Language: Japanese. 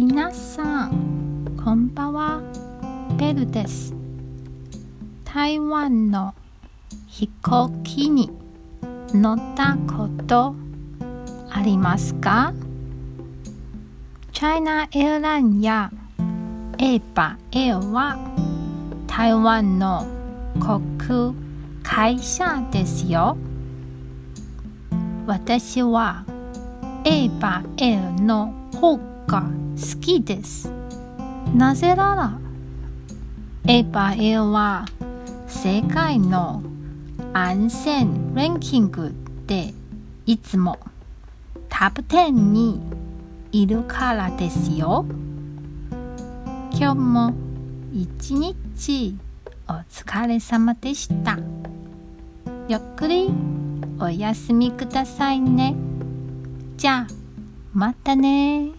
皆さんこんばんは。ベルです。台湾の飛行機に乗ったことありますか？チャイナエアラインやエーパーエアは台湾の航空会社ですよ。私はエーパーエアの方が好きです。なぜならエーパエは世界の安全ランキングでいつもトップ10にいるからですよ。今日も一日お疲れ様でした。ゆっくりお休みくださいね。じゃあまたね